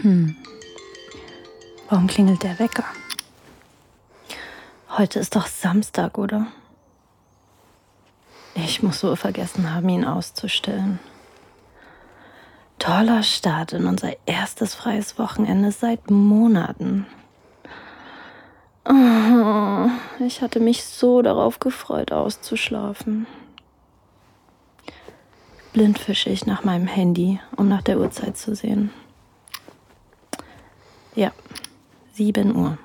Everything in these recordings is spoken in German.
Hm. Warum klingelt der Wecker? Heute ist doch Samstag, oder? Ich muss wohl vergessen haben, ihn auszustellen. Toller Start in unser erstes freies Wochenende seit Monaten. Oh, ich hatte mich so darauf gefreut, auszuschlafen. Blind fische ich nach meinem Handy, um nach der Uhrzeit zu sehen. Ja, 7 Uhr.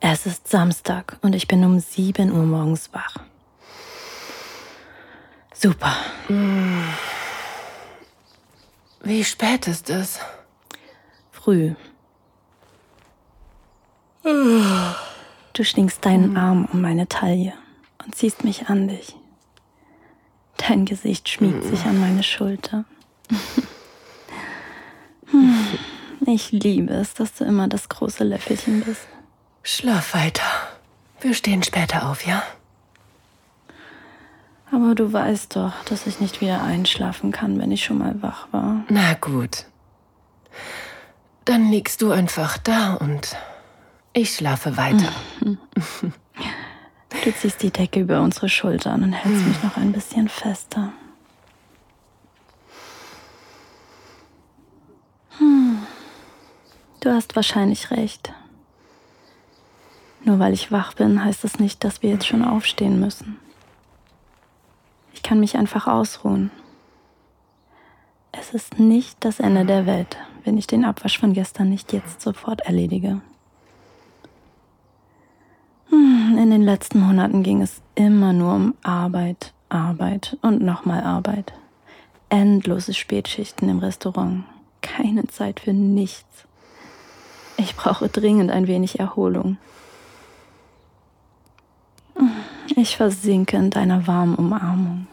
Es ist Samstag und ich bin um 7 Uhr morgens wach. Super. Wie spät ist es? Früh. Du schlingst deinen Arm um meine Taille und ziehst mich an dich. Dein Gesicht schmiegt sich an meine Schulter. Hm. Ich liebe es, dass du immer das große Löffelchen bist. Schlaf weiter. Wir stehen später auf, ja? Aber du weißt doch, dass ich nicht wieder einschlafen kann, wenn ich schon mal wach war. Na gut. Dann liegst du einfach da und ich schlafe weiter. Du ziehst die Decke über unsere Schultern und hältst mich noch ein bisschen fester. Du hast wahrscheinlich recht. Nur weil ich wach bin, heißt das nicht, dass wir jetzt schon aufstehen müssen. Ich kann mich einfach ausruhen. Es ist nicht das Ende der Welt, wenn ich den Abwasch von gestern nicht jetzt sofort erledige. Hm, In den letzten Monaten ging es immer nur um Arbeit, Arbeit und nochmal Arbeit. Endlose Spätschichten im Restaurant. Keine Zeit für nichts. Ich brauche dringend ein wenig Erholung. Ich versinke in deiner warmen Umarmung.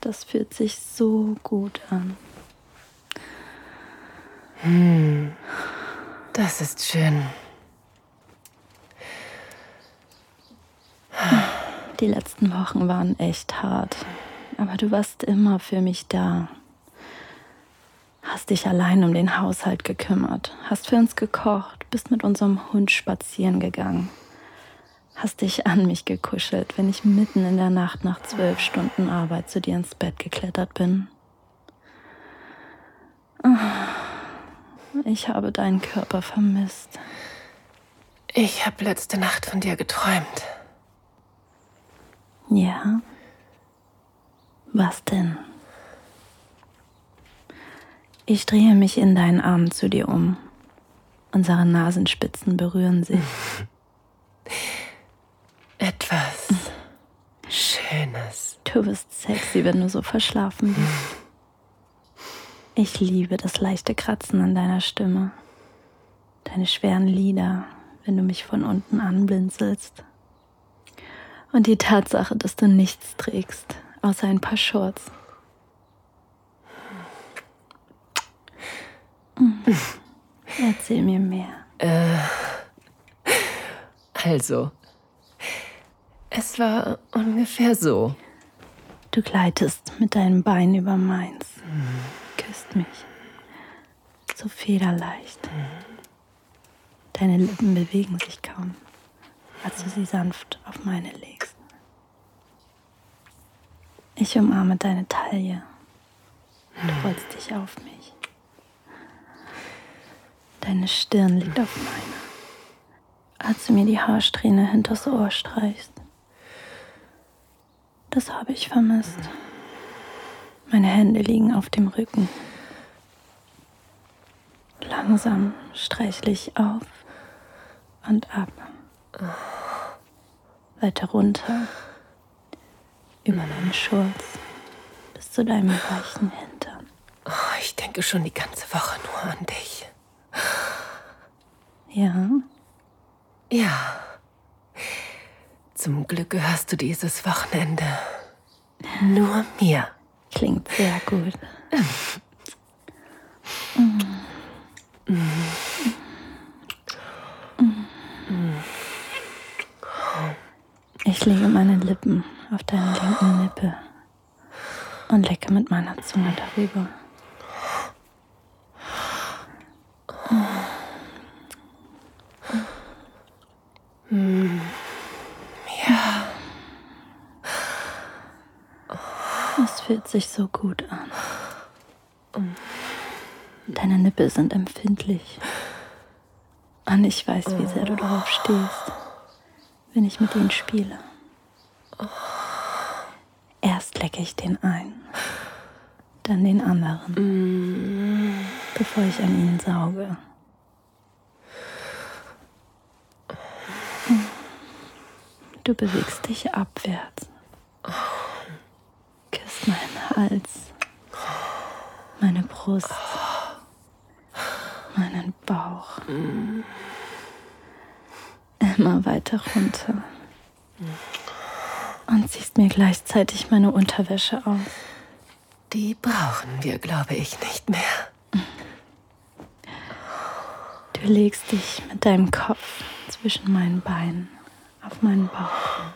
Das fühlt sich so gut an. Das ist schön. Die letzten Wochen waren echt hart, aber du warst immer für mich da. Hast dich allein um den Haushalt gekümmert, hast für uns gekocht, bist mit unserem Hund spazieren gegangen. Hast dich an mich gekuschelt, wenn ich mitten in der Nacht nach zwölf Stunden Arbeit zu dir ins Bett geklettert bin. Ah, Ich habe deinen Körper vermisst. Ich habe letzte Nacht von dir geträumt. Ja? Was denn? Ich drehe mich in deinen Armen zu dir um. Unsere Nasenspitzen berühren sich. Etwas Schönes. Du bist sexy, wenn du so verschlafen bist. Ich liebe das leichte Kratzen an deiner Stimme. Deine schweren Lieder, wenn du mich von unten anblinzelst. Und die Tatsache, dass du nichts trägst, außer ein paar Shorts. Erzähl mir mehr. Also, es war ungefähr so. Du gleitest mit deinem Bein über meins, küsst mich. So federleicht. Deine Lippen bewegen sich kaum, als du sie sanft auf meine legst. Ich umarme deine Taille. Du rollst dich auf mich. Deine Stirn liegt auf meiner, als du mir die Haarsträhne hinters Ohr streichst. Das habe ich vermisst. Meine Hände liegen auf dem Rücken. Langsam streichle ich auf und ab. Weiter runter. Über deinen Schurz. Bis zu deinem weichen Hintern. Oh, ich denke schon die ganze Woche nur an dich. Ja, Ja. Zum Glück gehörst du dieses Wochenende nur mir. klingt sehr gut. Ich lege meine Lippen auf deine linken Lippe und lecke mit meiner Zunge darüber. Ja. Es fühlt sich so gut an. Deine Nippel sind empfindlich. Und ich weiß, wie sehr du darauf stehst, wenn ich mit ihnen spiele. Erst lecke ich den einen, dann den anderen, bevor ich an ihnen sauge. Du bewegst dich abwärts, küsst meinen Hals, meine Brust, meinen Bauch. Immer weiter runter. Und ziehst mir gleichzeitig meine Unterwäsche aus. Die brauchen wir, glaube ich, nicht mehr. Du legst dich mit deinem Kopf zwischen meinen Beinen auf meinen Bauch.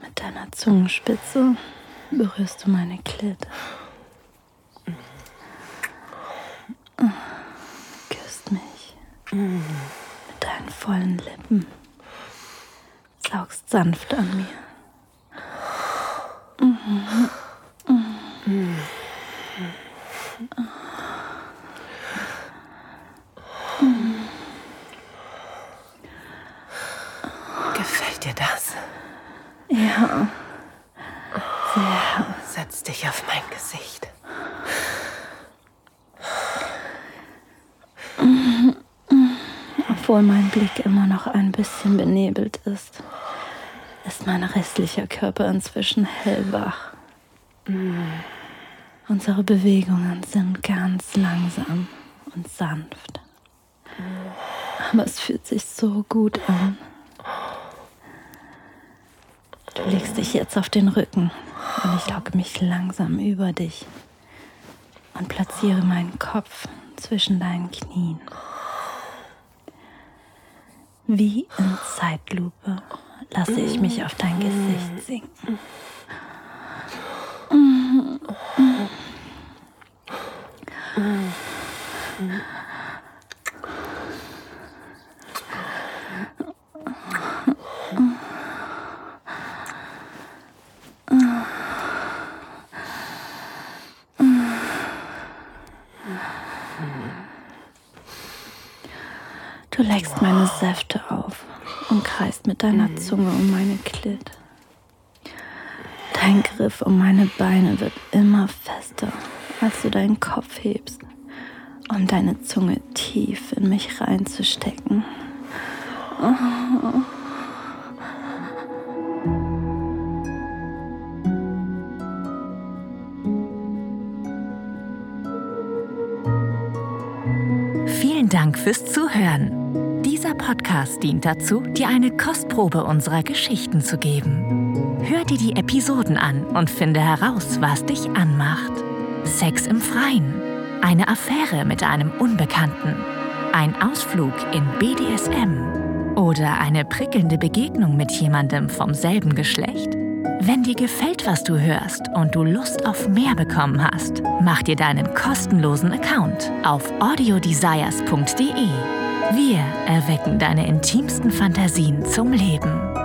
Mit deiner Zungenspitze berührst du meine Klit. Küsst mich mit deinen vollen Lippen. Saugst sanft an mir. Gefällt dir das? Ja. Sehr. Setz dich auf mein Gesicht. Obwohl mein Blick immer noch ein bisschen benebelt ist, ist mein restlicher Körper inzwischen hellwach. Unsere Bewegungen sind ganz langsam und sanft. Aber es fühlt sich so gut an. Du legst dich jetzt auf den Rücken und ich locke mich langsam über dich und platziere meinen Kopf zwischen deinen Knien. Wie in Zeitlupe lasse ich mich auf dein Gesicht sinken. Du leckst meine Säfte auf und kreist mit deiner Zunge um meine Klit. Dein Griff um meine Beine wird immer fester, als du deinen Kopf hebst, um deine Zunge tief in mich reinzustecken. Vielen Dank fürs Zuhören. Dieser Podcast dient dazu, dir eine Kostprobe unserer Geschichten zu geben. Hör dir die Episoden an und finde heraus, was dich anmacht. Sex im Freien, eine Affäre mit einem Unbekannten, ein Ausflug in BDSM oder eine prickelnde Begegnung mit jemandem vom selben Geschlecht. Wenn dir gefällt, was du hörst und du Lust auf mehr bekommen hast, mach dir deinen kostenlosen Account auf audiodesires.de. Wir erwecken deine intimsten Fantasien zum Leben.